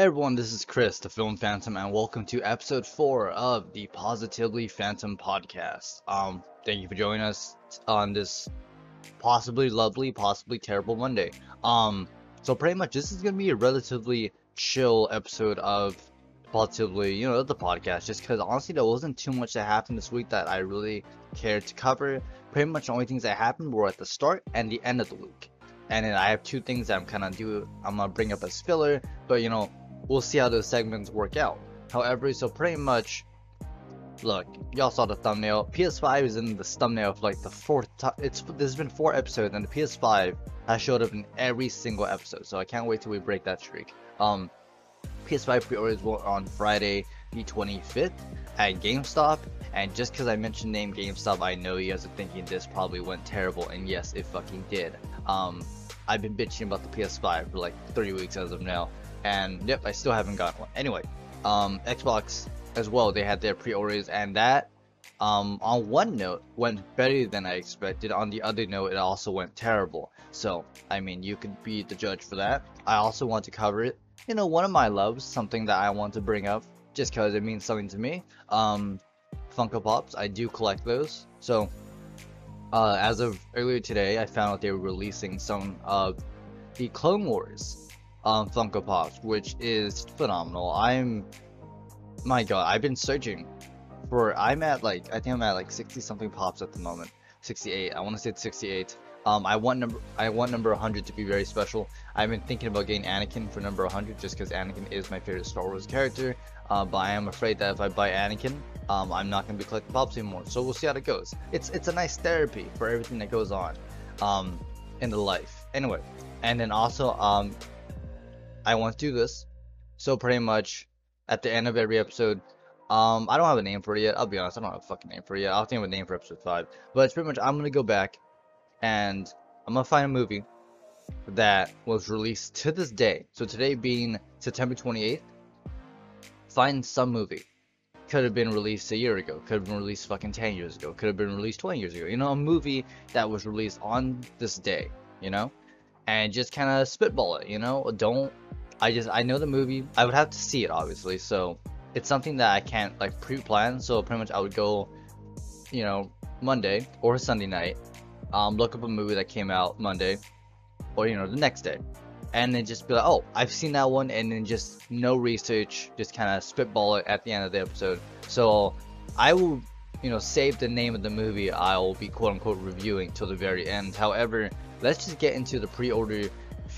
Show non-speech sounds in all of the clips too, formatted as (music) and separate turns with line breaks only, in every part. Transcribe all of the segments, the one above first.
Everyone, this is Chris, the Film Phantom, and welcome to episode 4 of the Positively Phantom podcast. Um, thank you for joining us on this possibly lovely, possibly terrible Monday. Um, so pretty much this is gonna be a relatively chill episode of Positively, you know, the podcast, just because honestly there wasn't too much that happened this week that I really cared to cover. Pretty much the only things that happened were at the start and the end of the week. And then I have two things that I'm kind of do. I'm gonna bring up as filler, but you know, we'll see how those segments work out. However, so pretty much, look, y'all saw the thumbnail. PS5 is in the thumbnail of like the fourth time. It's there's been four episodes, and the PS5 has showed up in every single episode. So I can't wait till we break that streak. Um, PS5 pre-orders were on Friday the 25th at GameStop. And just because I mentioned name GameStop, I know you guys are thinking this probably went terrible, and yes, it fucking did. Um, I've been bitching about the PS5 for like three weeks as of now, and yep, I still haven't gotten one. Anyway, um, Xbox as well, they had their pre-orders, and that, um, on one note, went better than I expected. On the other note, it also went terrible. So, I mean, you could be the judge for that. I also want to cover it. You know, one of my loves, something that I want to bring up, just because it means something to me. Um, Funko Pops, I do collect those. So, uh, as of earlier today, I found out they were releasing some of the Clone Wars um, Funko Pops, which is phenomenal. I'm, my god, I've been searching for, I'm at like, I think I'm at like 60 something pops at the moment. 68, I want to say it's 68. Um, I want number, I want number 100 to be very special. I've been thinking about getting Anakin for number 100 just because Anakin is my favorite Star Wars character. Uh, but I am afraid that if I buy Anakin, um, I'm not gonna be collecting pops anymore. So we'll see how it goes. It's it's a nice therapy for everything that goes on, um, in the life. Anyway, and then also um, I want to do this. So pretty much at the end of every episode, um, I don't have a name for it yet. I'll be honest, I don't have a fucking name for it yet. I'll think of a name for episode five. But it's pretty much I'm gonna go back and I'm gonna find a movie that was released to this day. So today being September 28th, find some movie. Could have been released a year ago, could have been released fucking 10 years ago, could have been released 20 years ago. You know, a movie that was released on this day, you know? And just kind of spitball it, you know? Don't, I just, I know the movie, I would have to see it obviously, so it's something that I can't like pre-plan, so pretty much I would go, you know, Monday or Sunday night, um, look up a movie that came out Monday, or you know the next day, and then just be like, oh, I've seen that one, and then just no research, just kind of spitball it at the end of the episode. So I will, you know, save the name of the movie I will be quote unquote reviewing till the very end. However, let's just get into the pre-order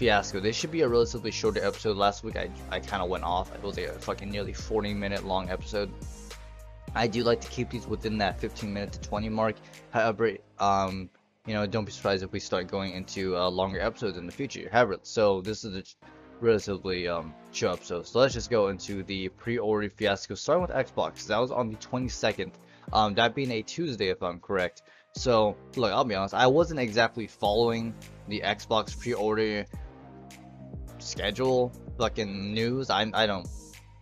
fiasco. This should be a relatively shorter episode. Last week I, I kind of went off. It was a fucking nearly 40 minute long episode. I do like to keep these within that 15 minute to 20 mark. However, um, you know, don't be surprised if we start going into uh, longer episodes in the future. However, so this is a relatively um, chill episode. So let's just go into the pre-order fiasco, starting with Xbox. That was on the 22nd. Um, that being a Tuesday, if I'm correct. So, look, I'll be honest, I wasn't exactly following the Xbox pre-order schedule, fucking news. I I don't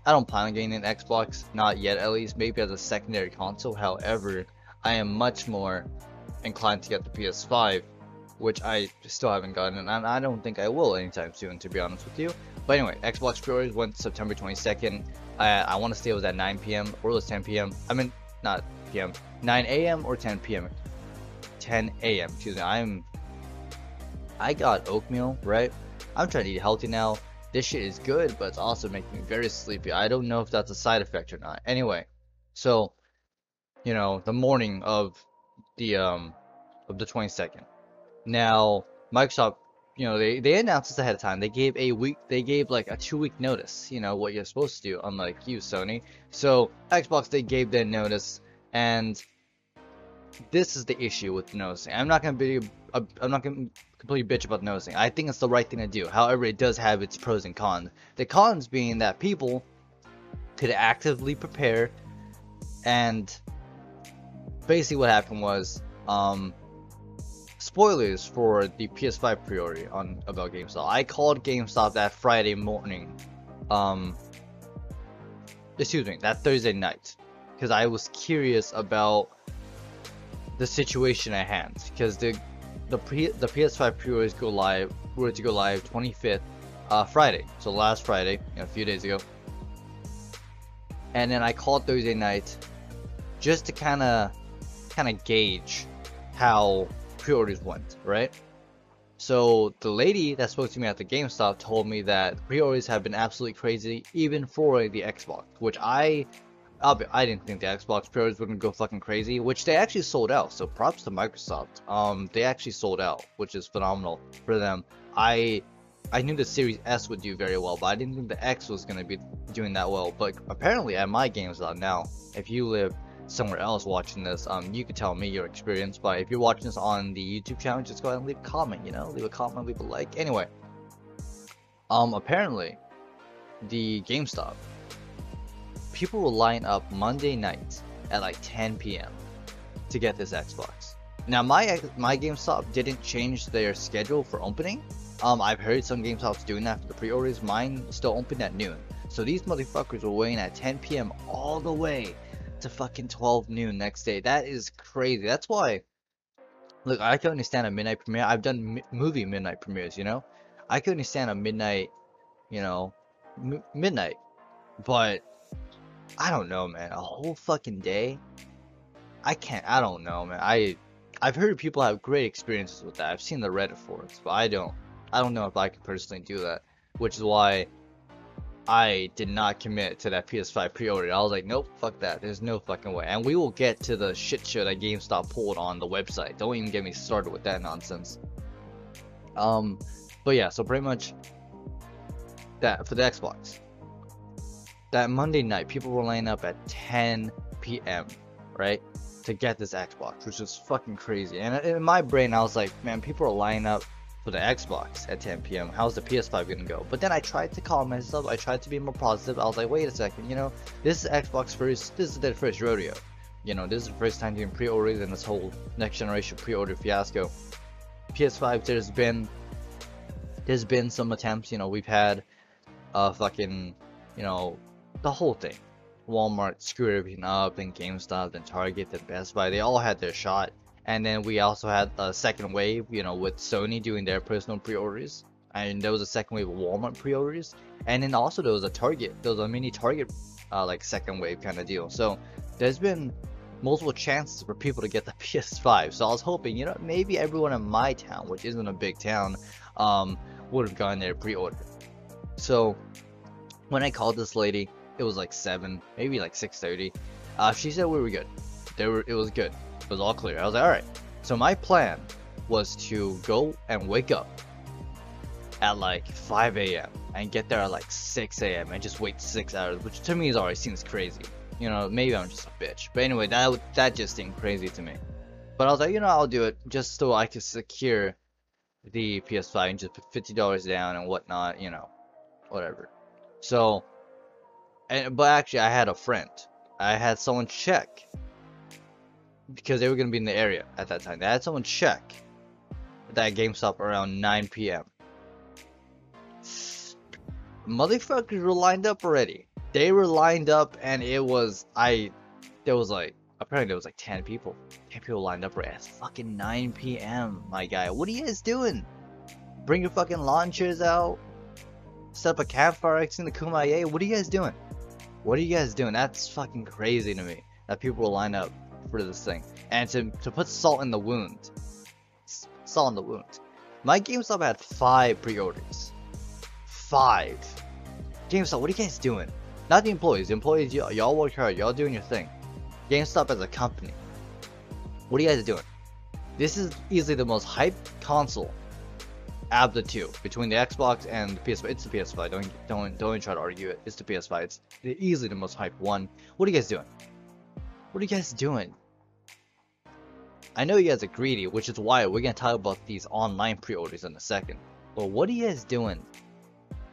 I don't plan on getting an Xbox, not yet at least. Maybe as a secondary console. However, I am much more inclined to get the PS5, which I still haven't gotten, and I don't think I will anytime soon, to be honest with you. But anyway, Xbox pre-orders went September 22nd. I, I want to say it was at 9 p.m. or it was 10 p.m. I mean, not p.m. 9 a.m. or 10 p.m. 10 a.m. Excuse me. I'm. I got oatmeal, right? I'm trying to eat healthy now. This shit is good, but it's also making me very sleepy. I don't know if that's a side effect or not. Anyway, so you know, the morning of the um of the 22nd. Now, Microsoft, you know, they they announced this ahead of time. They gave a week, they gave like a two week notice. You know what you're supposed to do, unlike you, Sony. So Xbox, they gave their notice, and this is the issue with nosing. I'm not gonna be, I'm not gonna completely bitch about nosing. I think it's the right thing to do. However, it does have its pros and cons. The cons being that people could actively prepare and basically what happened was um, spoilers for the PS5 pre-order on about GameStop. I called GameStop that Friday morning. Um, excuse me, that Thursday night because I was curious about the situation at hand because the the the PS5 pre-orders go live were to go live 25th uh, Friday, so last Friday, you know, a few days ago. And then I called Thursday night just to kind of kind of gauge how pre-orders went, right? So the lady that spoke to me at the GameStop told me that pre-orders have been absolutely crazy, even for the Xbox, which I, I didn't think the Xbox pre-orders were gonna go fucking crazy, which they actually sold out. So props to Microsoft. Um, they actually sold out, which is phenomenal for them. I, I knew the Series S would do very well, but I didn't think the X was gonna be doing that well. But apparently at my GameStop now, if you live somewhere else watching this, um, you could tell me your experience. But if you're watching this on the YouTube channel, just go ahead and leave a comment. You know, leave a comment, leave a like. Anyway, um, apparently, the GameStop people will line up Monday night at like 10 p.m. to get this Xbox. Now my my GameStop didn't change their schedule for opening. Um, I've heard some GameStops doing that for the pre-orders. Mine still opened at noon. So these motherfuckers were waiting at 10 p.m. all the way to fucking 12 noon next day. That is crazy. That's why. Look, I can understand a midnight premiere. I've done mi movie midnight premieres, you know. I can understand a midnight, you know, midnight. But I don't know, man. A whole fucking day. I can't. I don't know, man. I I've heard people have great experiences with that. I've seen the Reddit forums, but I don't. I don't know if I could personally do that. Which is why I did not commit to that PS5 pre-order. I was like, nope, fuck that. There's no fucking way. And we will get to the shit show that GameStop pulled on the website. Don't even get me started with that nonsense. Um, but yeah, so pretty much that for the Xbox. That Monday night, people were lining up at 10 p.m. right to get this Xbox, which is fucking crazy. And in my brain, I was like, man, people are lining up for the Xbox at 10 p.m. How's the PS5 gonna go? But then I tried to calm myself. I tried to be more positive. I was like, wait a second, you know, this is Xbox first. This is their first rodeo. You know, this is the first time doing pre-orders in this whole next generation pre-order fiasco. PS5, there's been there's been some attempts. You know, we've had uh fucking you know the whole thing. Walmart screwed everything up, and GameStop, and Target, and Best Buy. They all had their shot and then we also had a second wave, you know, with Sony doing their personal pre-orders. And there was a second wave of Walmart pre-orders. And then also there was a Target, there was a mini Target uh, like second wave kind of deal. So there's been multiple chances for people to get the (laughs) PS5. So I was hoping, you know, maybe everyone in my town, which isn't a big town, um, would have gotten their pre-order. So when I called this lady, it was like 7, maybe like 6.30. Uh, she said we were good. They were, it was good It was all clear. I was like, alright. So my plan was to go and wake up at like 5 a.m. and get there at like 6 a.m. and just wait 6 hours, which to me is already seems crazy. You know, maybe I'm just a bitch. But anyway, that that just seemed crazy to me. But I was like, you know, I'll do it just so I can secure the PS5 and just put $50 down and whatnot, you know, whatever. So, and but actually, I had a friend. I had someone check because they were gonna be in the area at that time. They had someone check that GameStop around 9 p.m. Motherfuckers were lined up already. They were lined up, and it was I. There was like apparently there was like 10 people. 10 people lined up right at fucking 9 p.m. My guy, what are you guys doing? Bring your fucking launchers out. Set up a campfire in the Kumbaya. What are you guys doing? What are you guys doing? That's fucking crazy to me. That people will line up for this thing. And to, to put salt in the wound. Salt in the wound. My GameStop had five pre-orders. Five. GameStop, what are you guys doing? Not the employees. The employees, y'all work hard. Y'all doing your thing. GameStop as a company. What are you guys doing? This is easily the most hyped console of the two between the Xbox and the PS5. It's the PS5. Don't don't don't even try to argue it. It's the PS5. It's easily the most hyped one. What are you guys doing? What are you guys doing? I know you guys are greedy, which is why we're gonna talk about these online pre-orders in a second. But what are you guys doing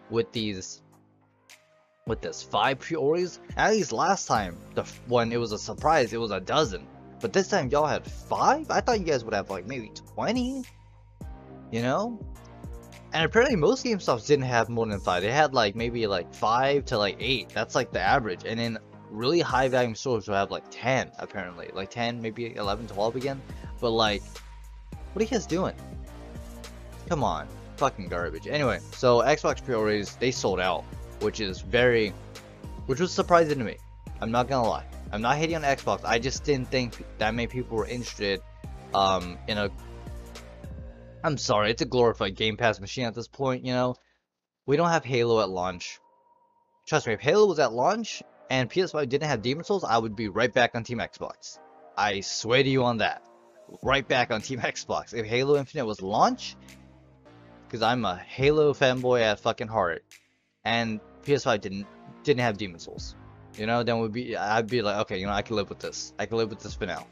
with these with this five pre-orders? At least last time, the when it was a surprise, it was a dozen. But this time y'all had five? I thought you guys would have like maybe 20. You know? And apparently most GameStops didn't have more than five. They had like maybe like five to like eight. That's like the average. And then really high volume stores will have like 10 apparently like 10 maybe 11 12 again but like what are you guys doing come on fucking garbage. Anyway, so Xbox pre-orders they sold out, which is very, which was surprising to me. I'm not gonna lie. I'm not hating on Xbox. I just didn't think that many people were interested um, in a. I'm sorry, it's a glorified Game Pass machine at this point. You know, we don't have Halo at launch. Trust me, if Halo was at launch and PS5 didn't have Demon Souls, I would be right back on Team Xbox. I swear to you on that. Right back on Team (laughs) Xbox. If Halo Infinite was launch, because I'm a Halo fanboy at fucking heart, and PS5 didn't didn't have Demon Souls, you know, then would be I'd be like, okay, you know, I can live with this. I can live with this for now.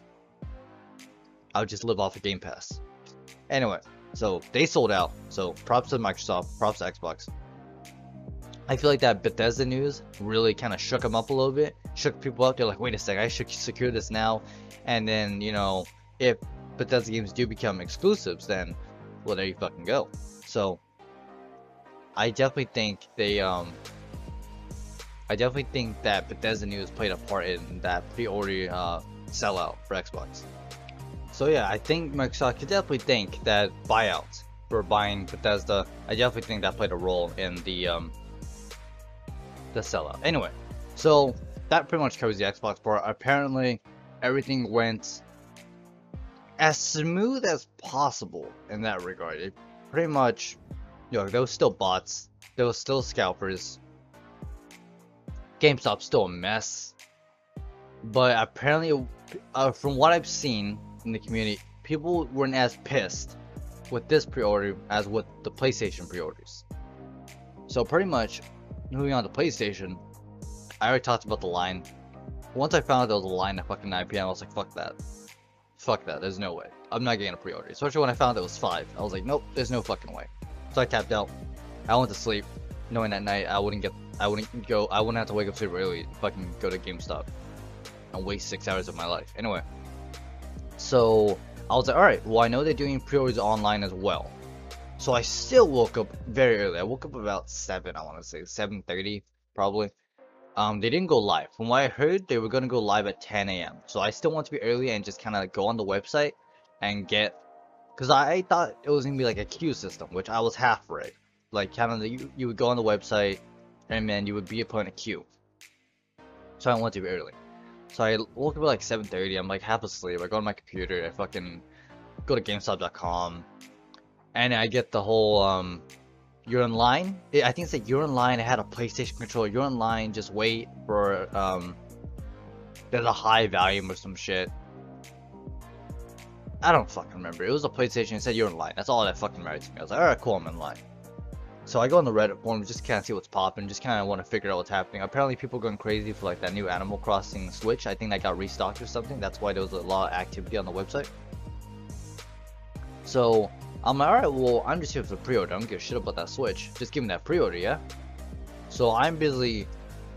I'll just live off of Game Pass. Anyway, so they sold out. So props to Microsoft, props to Xbox. I feel like that Bethesda news really kind of shook them up a little bit, shook people up. They're like, wait a sec, I should secure this now. And then, you know, if Bethesda games do become exclusives, then, well, there you fucking go. So, I definitely think they, um, I definitely think that Bethesda news played a part in that pre-order uh, sellout for Xbox. So yeah, I think Microsoft could definitely think that buyout for buying Bethesda. I definitely think that played a role in the um, the sellout. Anyway, so that pretty much covers the Xbox part. Apparently, everything went as smooth as possible in that regard. It pretty much, you know, there was still bots, there was still scalpers. GameStop's still a mess, but apparently, uh, from what I've seen in the community, people weren't as pissed with this pre-order as with the PlayStation pre-orders. So pretty much, moving on to PlayStation, I already talked about the line. Once I found out there was a line at fucking 9 p.m., I was like, fuck that. Fuck that, there's no way. I'm not getting a pre-order. Especially when I found it was 5. I was like, nope, there's no fucking way. So I tapped out. I went to sleep, knowing that night I wouldn't get, I wouldn't go, I wouldn't have to wake up super early can go to GameStop and waste 6 hours of my life. Anyway. So, I was like, alright, well I know they're doing pre-orders online as well. So I still woke up very early. I woke up about 7, I want to say, 7.30 probably. Um, they didn't go live. From what I heard, they were going to go live at 10 a.m. So I still want to be early and just kind of like go on the website and get... Because I thought it was going to be like a queue system, which I was half right. Like, kind of, you, you would go on the website and then you would be upon a queue. So I want to be early. So I woke up at like 7.30, I'm like half asleep, I go on my computer, I fucking go to GameStop.com, and I get the whole, um, you're in line, I think it's like you're in line, I had a PlayStation controller, you're in line, just wait for, um, there's a high volume or some shit. I don't fucking remember, it was a PlayStation, it said you're in line, that's all that fucking mattered to me, I was like, alright, cool, I'm in line. So I go on the Reddit forum just kind of see what's popping, just kind of want to figure out what's happening. Apparently people going crazy for like that new Animal Crossing Switch. I think that got restocked or something. That's why there was a lot of activity on the website. So I'm like, alright, well, I'm just here for the pre-order. I don't give a shit about that Switch. Just give me that pre-order, yeah? So I'm busy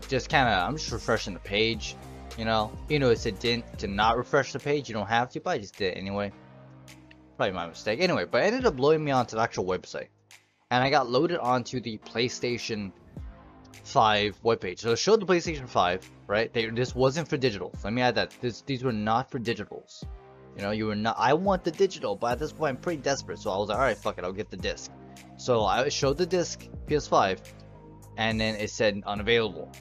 just kind of, I'm just refreshing the page, you know? You know, it said didn't, to not refresh the page. You don't have to, but I just did anyway. Probably my mistake. Anyway, but it ended up blowing me onto the actual website and I got loaded onto the PlayStation 5 webpage. So it showed the PlayStation 5, right? They, this wasn't for digital. Let me add that. This, these were not for digitals. You know, you were not. I want the digital, but at this point, I'm pretty desperate. So I was like, all right, fuck it, I'll get the disc. So I showed the disc PS5, and then it said unavailable.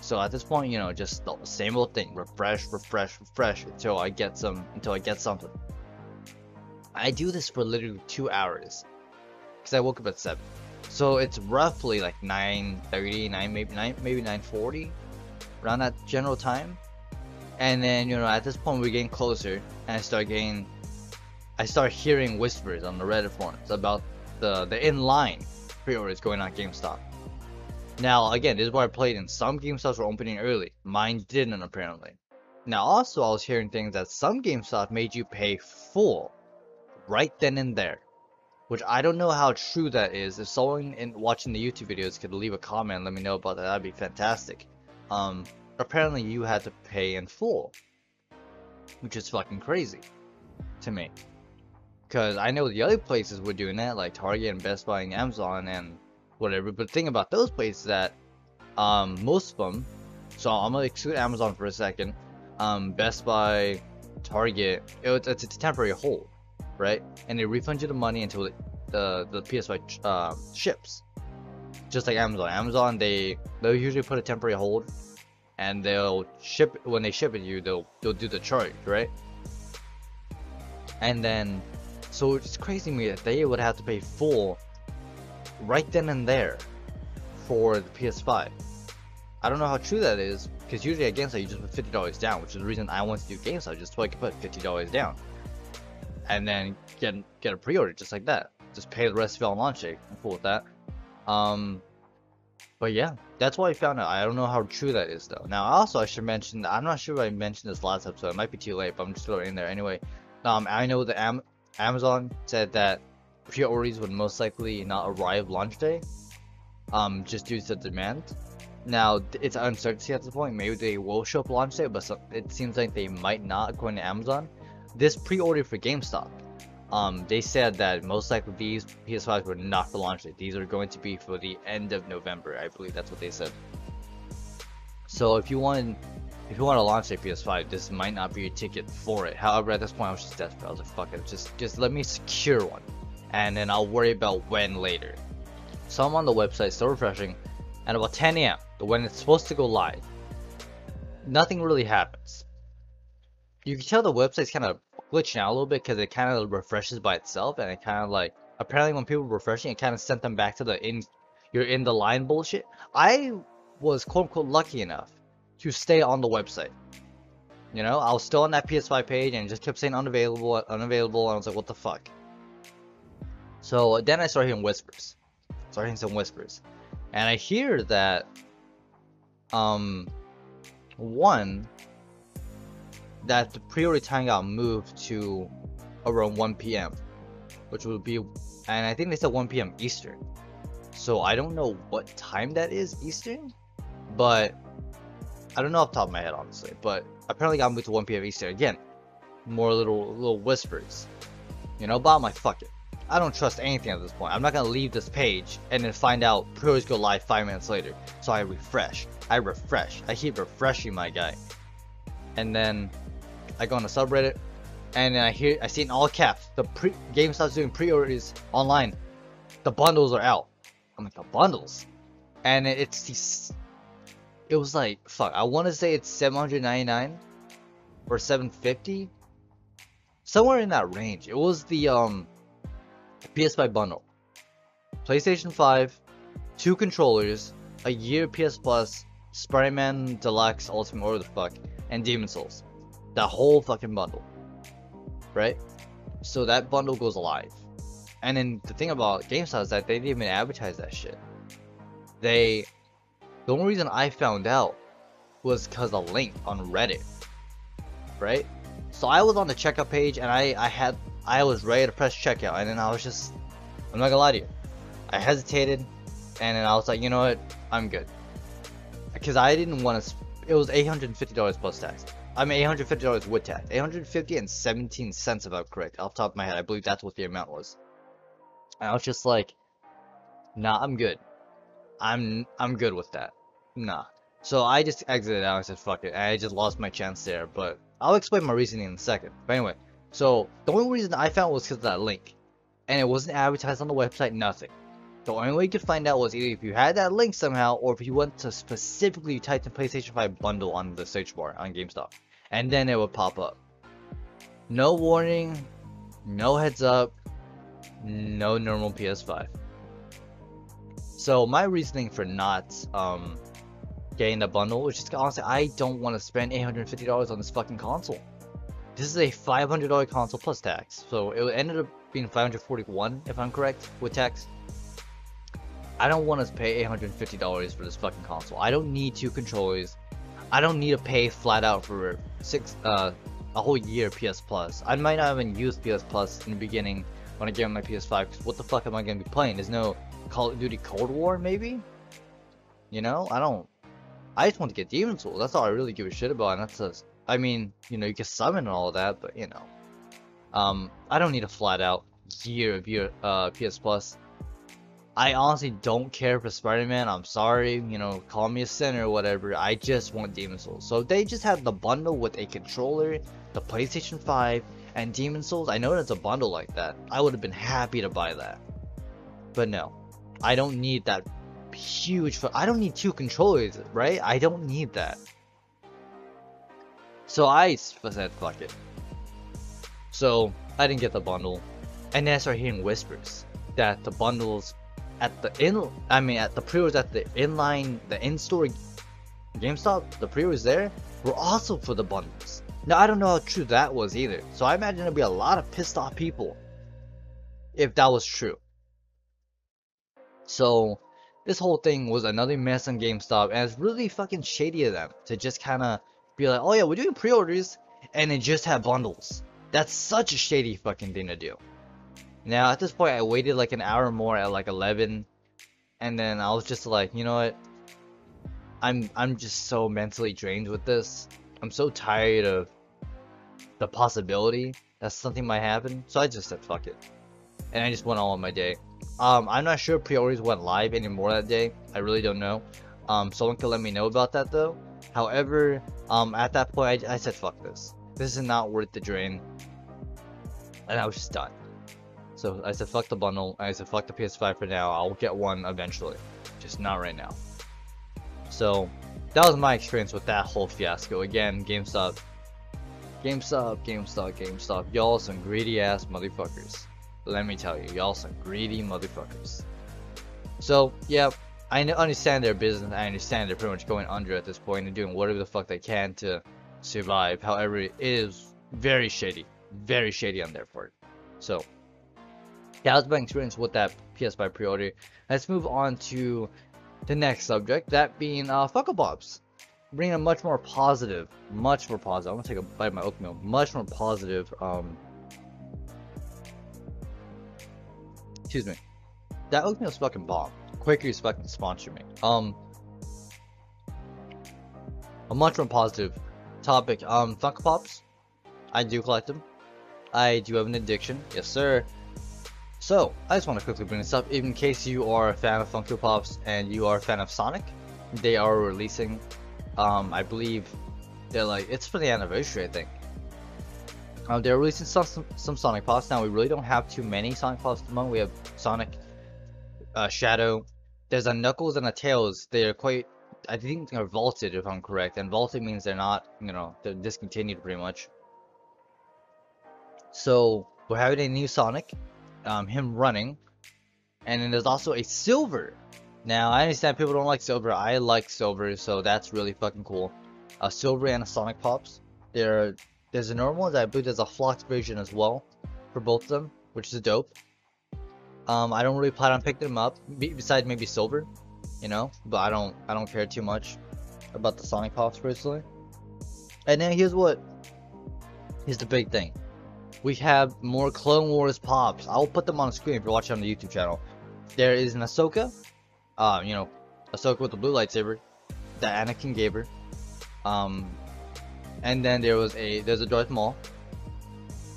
So at this point, you know, just the same old thing: refresh, refresh, refresh until I get some, until I get something. I do this for literally two hours because I woke up at 7. So it's roughly like 9.30, 9, maybe 9, maybe 9.40, around that general time. And then, you know, at this point we're getting closer, and I start getting, I start hearing whispers on the Reddit forums about the, the in-line pre-orders going on GameStop. Now, again, this is where I played in. Some GameStops were opening early. Mine didn't, apparently. Now, also, I was hearing things that some GameStop made you pay full right then and there which I don't know how true that is. If someone in watching the YouTube videos could leave a comment, let me know about that. That'd be fantastic. Um, apparently you had to pay in full, which is fucking crazy to me. Because I know the other places were doing that, like Target and Best Buy and Amazon and whatever. But the thing about those places that um, most of them, so I'm gonna exclude Amazon for a second. Um, Best Buy, Target, it, it's, it's a temporary hold right? And they refund you the money until the the PS5 uh, ships. Just like Amazon. Amazon they they'll usually put a temporary hold, and they'll ship when they ship it to you they'll they'll do the charge right. And then, so it's crazy to me that they would have to pay full right then and there for the PS5. I don't know how true that is because usually at GameStop you just put fifty dollars down, which is the reason I want to do GameStop just so I can put fifty dollars down, and then get get a pre-order just like that. Just pay the rest of it on launch day. I'm cool with that. Um, but yeah, that's why I found out. I don't know how true that is though. Now also I should mention. I'm not sure if I mentioned this last episode. It might be too late, but I'm just throwing it in there anyway. Um, I know that Am Amazon said that pre-orders would most likely not arrive launch day. Um, just due to demand. Now, it's uncertainty at this point. Maybe they will show up launch day, but it seems like they might not, according to Amazon. This pre-order for GameStop, um, they said that most likely these PS5s were not for launch day. These are going to be for the end of November. I believe that's what they said. So if you want, if you want to launch a PS5, this might not be your ticket for it. However, at this point, I was just desperate. I was like, fuck it, just just let me secure one, and then I'll worry about when later. So I'm on the website, still refreshing, and about 10 a.m the when it's supposed to go live, nothing really happens. You can tell the website's kind of glitching out a little bit because it kind of refreshes by itself, and it kind of like apparently when people were refreshing, it kind of sent them back to the in you're in the line bullshit. I was quote unquote lucky enough to stay on the website. You know, I was still on that PS5 page and just kept saying unavailable, unavailable, and I was like, what the fuck? So then I started hearing whispers. Started hearing some whispers. And I hear that um, one, that the pre-order time got moved to around 1 p.m., which would be, and I think they said 1 p.m. Eastern. So I don't know what time that is Eastern, but I don't know off the top of my head honestly. But apparently got moved to 1 p.m. Eastern again. More little little whispers, you know. But I'm like, fuck it. I don't trust anything at this point. I'm not gonna leave this page and then find out pre-orders go live five minutes later. So I refresh. I refresh. I keep refreshing my guy. And then I go on the subreddit and I hear I see in all caps the pre GameStop's doing pre-orders online. The bundles are out. I'm like the bundles. And it's these it was like fuck, I wanna say it's 799 or 750. Somewhere in that range. It was the um PS5 bundle. PlayStation 5, two controllers, a year PS Plus, Spider-Man Deluxe Ultimate or the fuck, and Demon Souls. That whole fucking bundle. Right? So that bundle goes live. And then the thing about GameStop is that they didn't even advertise that shit. They the only reason I found out was because a link on Reddit. Right? So I was on the checkout page and I, I had I was ready to press checkout and then I was just I'm not gonna lie to you. I hesitated and then I was like, you know what, I'm good because I didn't want to. It was eight hundred and fifty dollars plus tax. I mean, eight hundred fifty dollars with tax. Eight hundred fifty and seventeen cents, if I'm correct, off top of my head. I believe that's what the amount was. And I was just like, Nah, I'm good. I'm I'm good with that. Nah. So I just exited out and said, fuck it. I just lost my chance there. But I'll explain my reasoning in a second. But anyway, so the only reason I found was because of that link. And it wasn't advertised on the website, nothing. The only way you could find out was either if you had that link somehow, or if you went to specifically type in PlayStation 5 bundle on the search bar on GameStop, and then it would pop up. No warning, no heads up, no normal PS5. So my reasoning for not um, getting the bundle, which is honestly, I don't want to spend $850 on this fucking console. This is a $500 console plus tax, so it ended up being 541 if I'm correct with tax. I don't want to pay $850 for this fucking console. I don't need two controllers. I don't need to pay flat out for six uh a whole year PS Plus. I might not even use PS Plus in the beginning when I get my PS5 because what the fuck am I gonna be playing? There's no Call of Duty Cold War maybe? You know, I don't. I just want to get Demon Souls. That's all I really give a shit about. And that's I mean, you know, you can summon and all that, but you know, um, I don't need a flat out year of year uh PS Plus. I honestly don't care for Spider-Man. I'm sorry, you know, call me a sinner or whatever. I just want Demon Souls. So if they just had the bundle with a controller, the PlayStation 5, and Demon Souls, I know it's a bundle like that. I would have been happy to buy that. But no, I don't need that huge. I don't need two controllers, right? I don't need that. So I said, fuck it. So I didn't get the bundle, and then I started hearing whispers that the bundles at the in, I mean at the pre-orders at the inline, the in-store GameStop, the pre-orders there were also for the bundles. Now I don't know how true that was either. So I imagine there'd be a lot of pissed off people if that was true. So this whole thing was another mess on GameStop, and it's really fucking shady of them to just kind of be like, oh yeah, we're doing pre-orders, and then just have bundles. That's such a shady fucking thing to do. Now at this point, I waited like an hour more at like 11, and then I was just like, you know what? I'm I'm just so mentally drained with this. I'm so tired of the possibility that something might happen. So I just said fuck it, and I just went on my day. Um, I'm not sure pre-orders went live anymore that day. I really don't know. Um, someone could let me know about that though. However, um, at that point, I, I said, fuck this. This is not worth the drain. And I was just done. So I said, fuck the bundle. I said, fuck the PS5 for now. I'll get one eventually. Just not right now. So, that was my experience with that whole fiasco. Again, GameStop. GameStop, GameStop, GameStop. Y'all some greedy ass motherfuckers. Let me tell you, y'all some greedy motherfuckers. So, yeah, I understand their business. I understand they're pretty much going under at this point and doing whatever the fuck they can to survive. However, it is very shady. Very shady on their part. So, that was my experience with that PS5 pre-order. Let's move on to the next subject, that being uh, Funko Pops. Bringing a much more positive, much more positive. I'm gonna take a bite of my oatmeal. Much more positive um, excuse me. That oatmeal oatmeal's fucking bomb. Quaker's fucking sponsor me. Um, a much more positive topic. Um, Funko Pops. I do collect them. I do have an addiction. Yes, sir. So, I just want to quickly bring this up in case you are a fan of Funko Pops and you are a fan of Sonic. They are releasing, um, I believe, they're like, it's for the anniversary, I think. Um, they're releasing some, some, some Sonic Pops. Now, we really don't have too many Sonic Pops at the moment. We have Sonic, uh, Shadow. There's a Knuckles and a Tails. They're quite, I think they're vaulted if I'm correct. And vaulted means they're not, you know, they're discontinued pretty much. So, we're having a new Sonic. Um, him running. And then there's also a Silver. Now, I understand people don't like Silver. I like Silver, so that's really fucking cool. A Silver and a Sonic Pops. They're there's a normal one, I believe there's a Flocked version as well for both of them, which is dope. Um, I don't really plan on picking them up, besides maybe Silver, you know, but I don't, I don't care too much about the Sonic Pops personally. And then here's what, here's the big thing. We have more Clone Wars Pops. I'll put them on the screen if you're watching on the YouTube channel. There is an Ahsoka, uh, you know, Ahsoka with the blue lightsaber that Anakin gave her. Um, and then there was a there's a Darth Maul.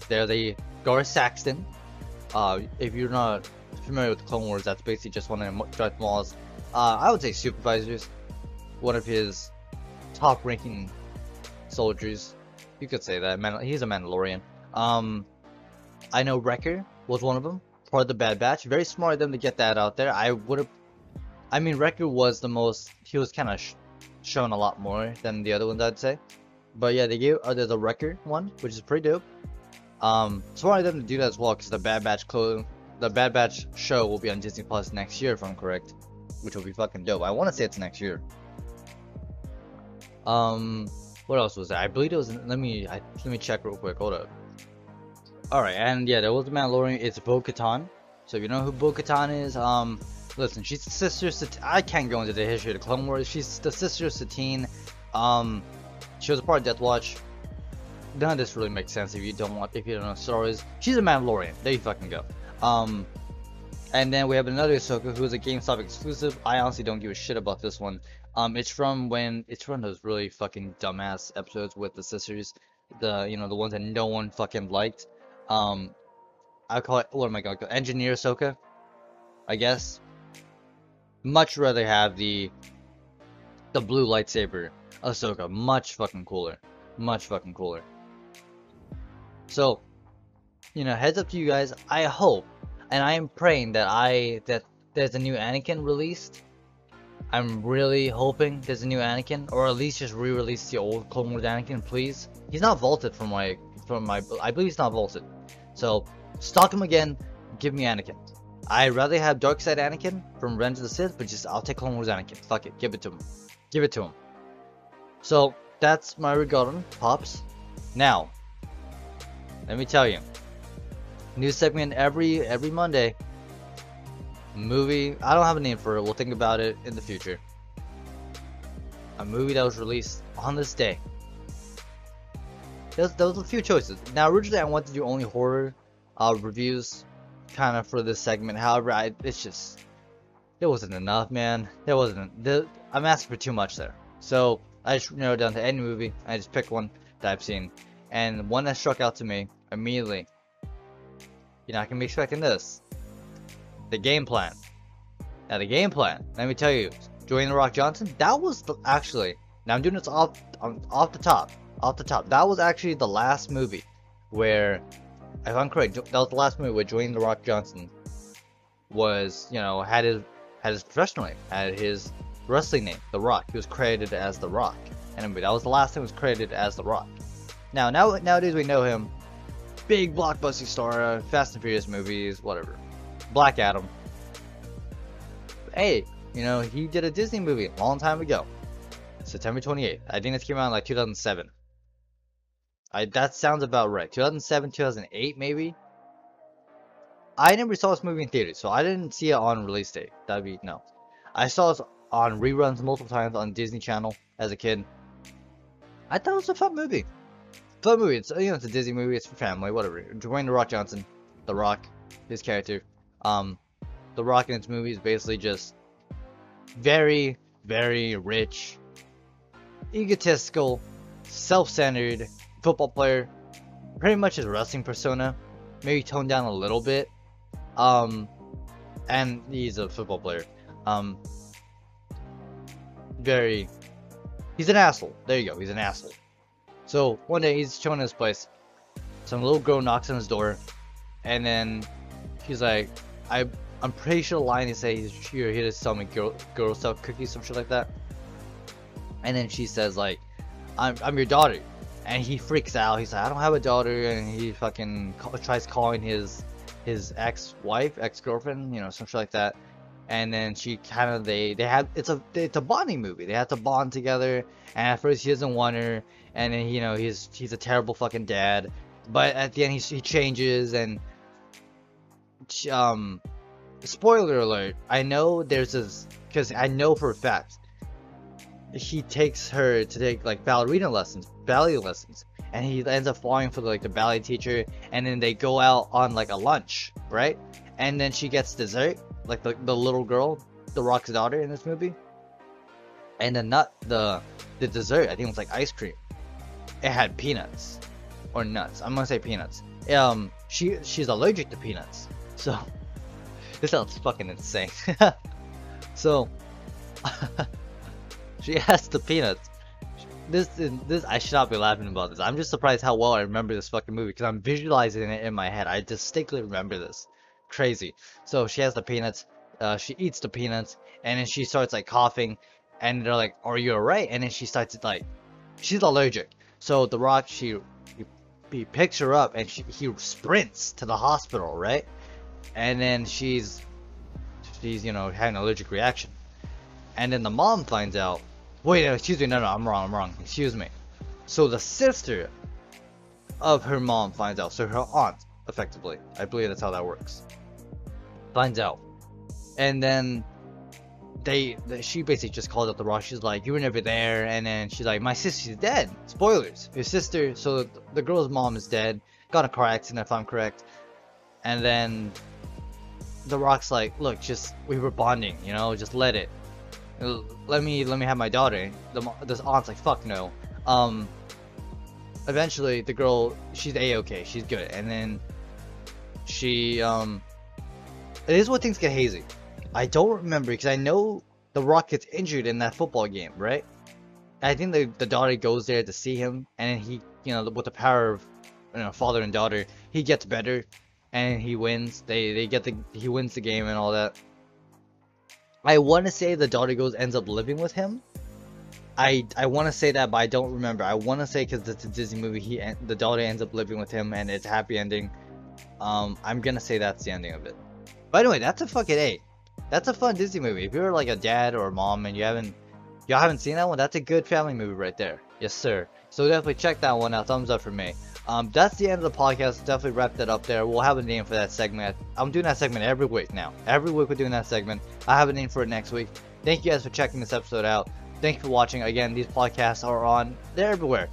There's a Gar Saxon. Uh, if you're not familiar with Clone Wars, that's basically just one of Darth Maul's, uh, I would say supervisors, one of his top-ranking soldiers. You could say that. Man, he's a Mandalorian. Um, I know Wrecker was one of them, part of the Bad Batch. Very smart of them to get that out there. I would have. I mean, Wrecker was the most. He was kind of sh shown a lot more than the other ones, I'd say. But yeah, they gave uh, there's a Wrecker one, which is pretty dope. Um, so of them to do that as well because the Bad Batch clone, the Bad Batch show will be on Disney Plus next year, if I'm correct, which will be fucking dope. I want to say it's next year. Um, what else was there? I believe it was. Let me I, let me check real quick. Hold up. All right, and yeah, the Mandalorian. It's Bo-Katan. So if you know who Bo-Katan is, um, listen, she's the sister. I can't go into the history of the Clone Wars. She's the sister of Satine. Um, she was a part of Death Watch. None of this really makes sense if you don't want if you don't know stories. She's a Mandalorian. There you fucking go. Um, and then we have another Ahsoka who is a GameStop exclusive. I honestly don't give a shit about this one. Um, it's from when it's from those really fucking dumbass episodes with the sisters, the you know the ones that no one fucking liked. Um, I call it what am I going to call Engineer Ahsoka, I guess. Much rather have the the blue lightsaber Ahsoka. Much fucking cooler. Much fucking cooler. So, you know, heads up to you guys. I hope, and I am praying that I that there's a new Anakin released. I'm really hoping there's a new Anakin, or at least just re-release the old Clone Wars Anakin, please. He's not vaulted from my from my I believe he's not vaulted. So stock him again. Give me Anakin. I'd rather have Dark Side Anakin from Revenge of the Sith, but just I'll take Clone Wars Anakin. Fuck it, give it to him. Give it to him. So that's my regard pops. Now, let me tell you, new segment every every Monday. Movie. I don't have a name for it. We'll think about it in the future. A movie that was released on this day. Those those a few choices. Now originally I wanted to do only horror uh, reviews, kind of for this segment. However, I it's just it wasn't enough, man. There wasn't. I'm asking for too much there. So I just narrowed down to any movie. I just picked one that I've seen, and one that struck out to me immediately. You're not gonna be expecting this. The game plan. Now the game plan. Let me tell you, Dwayne the Rock Johnson. That was the, actually. Now I'm doing this off um, off the top, off the top. That was actually the last movie where, if I'm correct, that was the last movie where Dwayne the Rock Johnson was, you know, had his had his professional name, had his wrestling name, The Rock. He was credited as The Rock. And that was the last time he was credited as The Rock. Now, now nowadays we know him, big blockbuster star, uh, Fast and Furious movies, whatever. Black Adam. Hey, you know, he did a Disney movie a long time ago. September 28th. I think this came out in like 2007. I that sounds about right. 2007, 2008 maybe. I never saw this movie in theaters, so I didn't see it on release date. That'd be no. I saw it on reruns multiple times on Disney Channel as a kid. I thought it was a fun movie. Fun movie. It's you know it's a Disney movie. It's for family. Whatever. Dwayne the Rock Johnson, The Rock, his character. Um, The Rock in its movie is basically just very, very rich, egotistical, self-centered football player. Pretty much his wrestling persona, maybe toned down a little bit. Um, and he's a football player. Um, very. He's an asshole. There you go. He's an asshole. So one day he's chilling in his place. Some little girl knocks on his door, and then he's like, "I, I'm pretty sure the line he says you're here to sell me girl, girl stuff cookies, some shit like that." And then she says like, "I'm, I'm your daughter," and he freaks out. He's like, "I don't have a daughter," and he fucking call, tries calling his his ex-wife, ex-girlfriend, you know, some shit like that and then she kind of they they have it's a it's a bonding movie. They have to bond together, and at first he doesn't want her, and then you know he's he's a terrible fucking dad, but at the end he he changes and um spoiler alert i know there's this because i know for a fact he takes her to take like ballerina lessons ballet lessons and he ends up falling for like the ballet teacher and then they go out on like a lunch right and then she gets dessert like the, the little girl, the Rock's daughter in this movie. And the nut, the the dessert, I think it was like ice cream. It had peanuts or nuts. I'm gonna say peanuts. Um, she she's allergic to peanuts, so (laughs) this sounds fucking insane. (laughs) so (laughs) she (laughs) has the peanuts. This this I should not be laughing about this. I'm just surprised how well I remember this fucking movie because I'm visualizing it in my head. I distinctly remember this crazy. So she has the peanuts. Uh, she eats the peanuts, and then she starts like coughing, and they're like, "Are you alright?" And then she starts like, she's allergic. So the Rock, she, he, he picks her up, and she, he sprints to the hospital, right? And then she's, she's you know having an allergic reaction, and then the mom finds out. Wait, excuse me, no, no, I'm wrong, I'm wrong. Excuse me. So the sister of her mom finds out. So her aunt, effectively. I believe that's how that works finds out. And then they, they, she basically just called up the rock. She's like, "You were never there." And then she's like, "My sister's dead." Spoilers. Your sister, so the, the girl's mom is dead. Got a car accident, if I'm correct. And then the rock's like, "Look, just we were bonding, you know. Just let it. Let me let me have my daughter." The this aunt's like, "Fuck no." Um. Eventually, the girl, she's a okay. She's good. And then she um it is what things get hazy. I don't remember because I know the Rock gets injured in that football game, right? I think the the daughter goes there to see him, and he, you know, with the power of you know father and daughter, he gets better, and he wins. They they get the he wins the game and all that. I want to say the daughter goes ends up living with him. I I want to say that, but I don't remember. I want to say because it's a Disney movie, he the daughter ends up living with him and it's a happy ending. Um, I'm gonna say that's the ending of it. By the way, that's a fucking eight. That's a fun Disney movie. If you're like a dad or a mom and you haven't y'all haven't seen that one, that's a good family movie right there. Yes, sir. So definitely check that one out. Thumbs up for me. Um, that's the end of the podcast. Definitely wrap that up there. We'll have a name for that segment. I'm doing that segment every week now. Every week we're doing that segment. I have a name for it next week. Thank you guys for checking this episode out. Thank you for watching. Again, these podcasts are on. They're everywhere.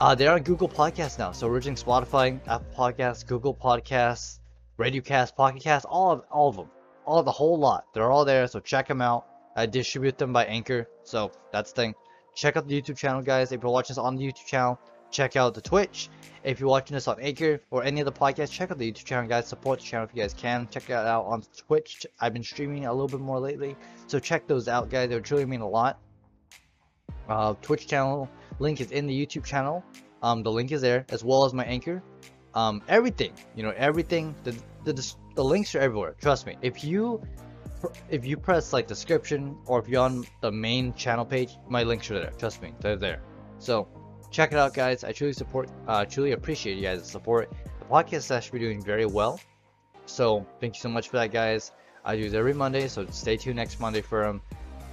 Uh, they're on Google Podcasts now. So originally Spotify, Apple Podcasts, Google Podcasts, RadioCast, Pocket Cast, all of all of them, all the whole lot. They're all there. So check them out. I distribute them by Anchor. So that's the thing. Check out the YouTube channel, guys. If you're watching this on the YouTube channel, check out the Twitch. If you're watching this on Anchor or any other podcast, check out the YouTube channel, guys. Support the channel if you guys can. Check it out on Twitch. I've been streaming a little bit more lately, so check those out, guys. They would truly mean a lot. Uh, Twitch channel link is in the YouTube channel. Um, the link is there as well as my Anchor. Um, everything, you know, everything. The, the the links are everywhere. Trust me. If you if you press like description or if you're on the main channel page, my links are there. Trust me, they're there. So check it out, guys. I truly support, uh, truly appreciate you guys' support. The podcast is actually doing very well. So thank you so much for that, guys. I do this every Monday, so stay tuned next Monday for them.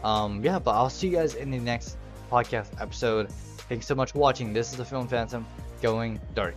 Um, yeah, but I'll see you guys in the next podcast episode. Thanks so much for watching. This is the Film Phantom going dark.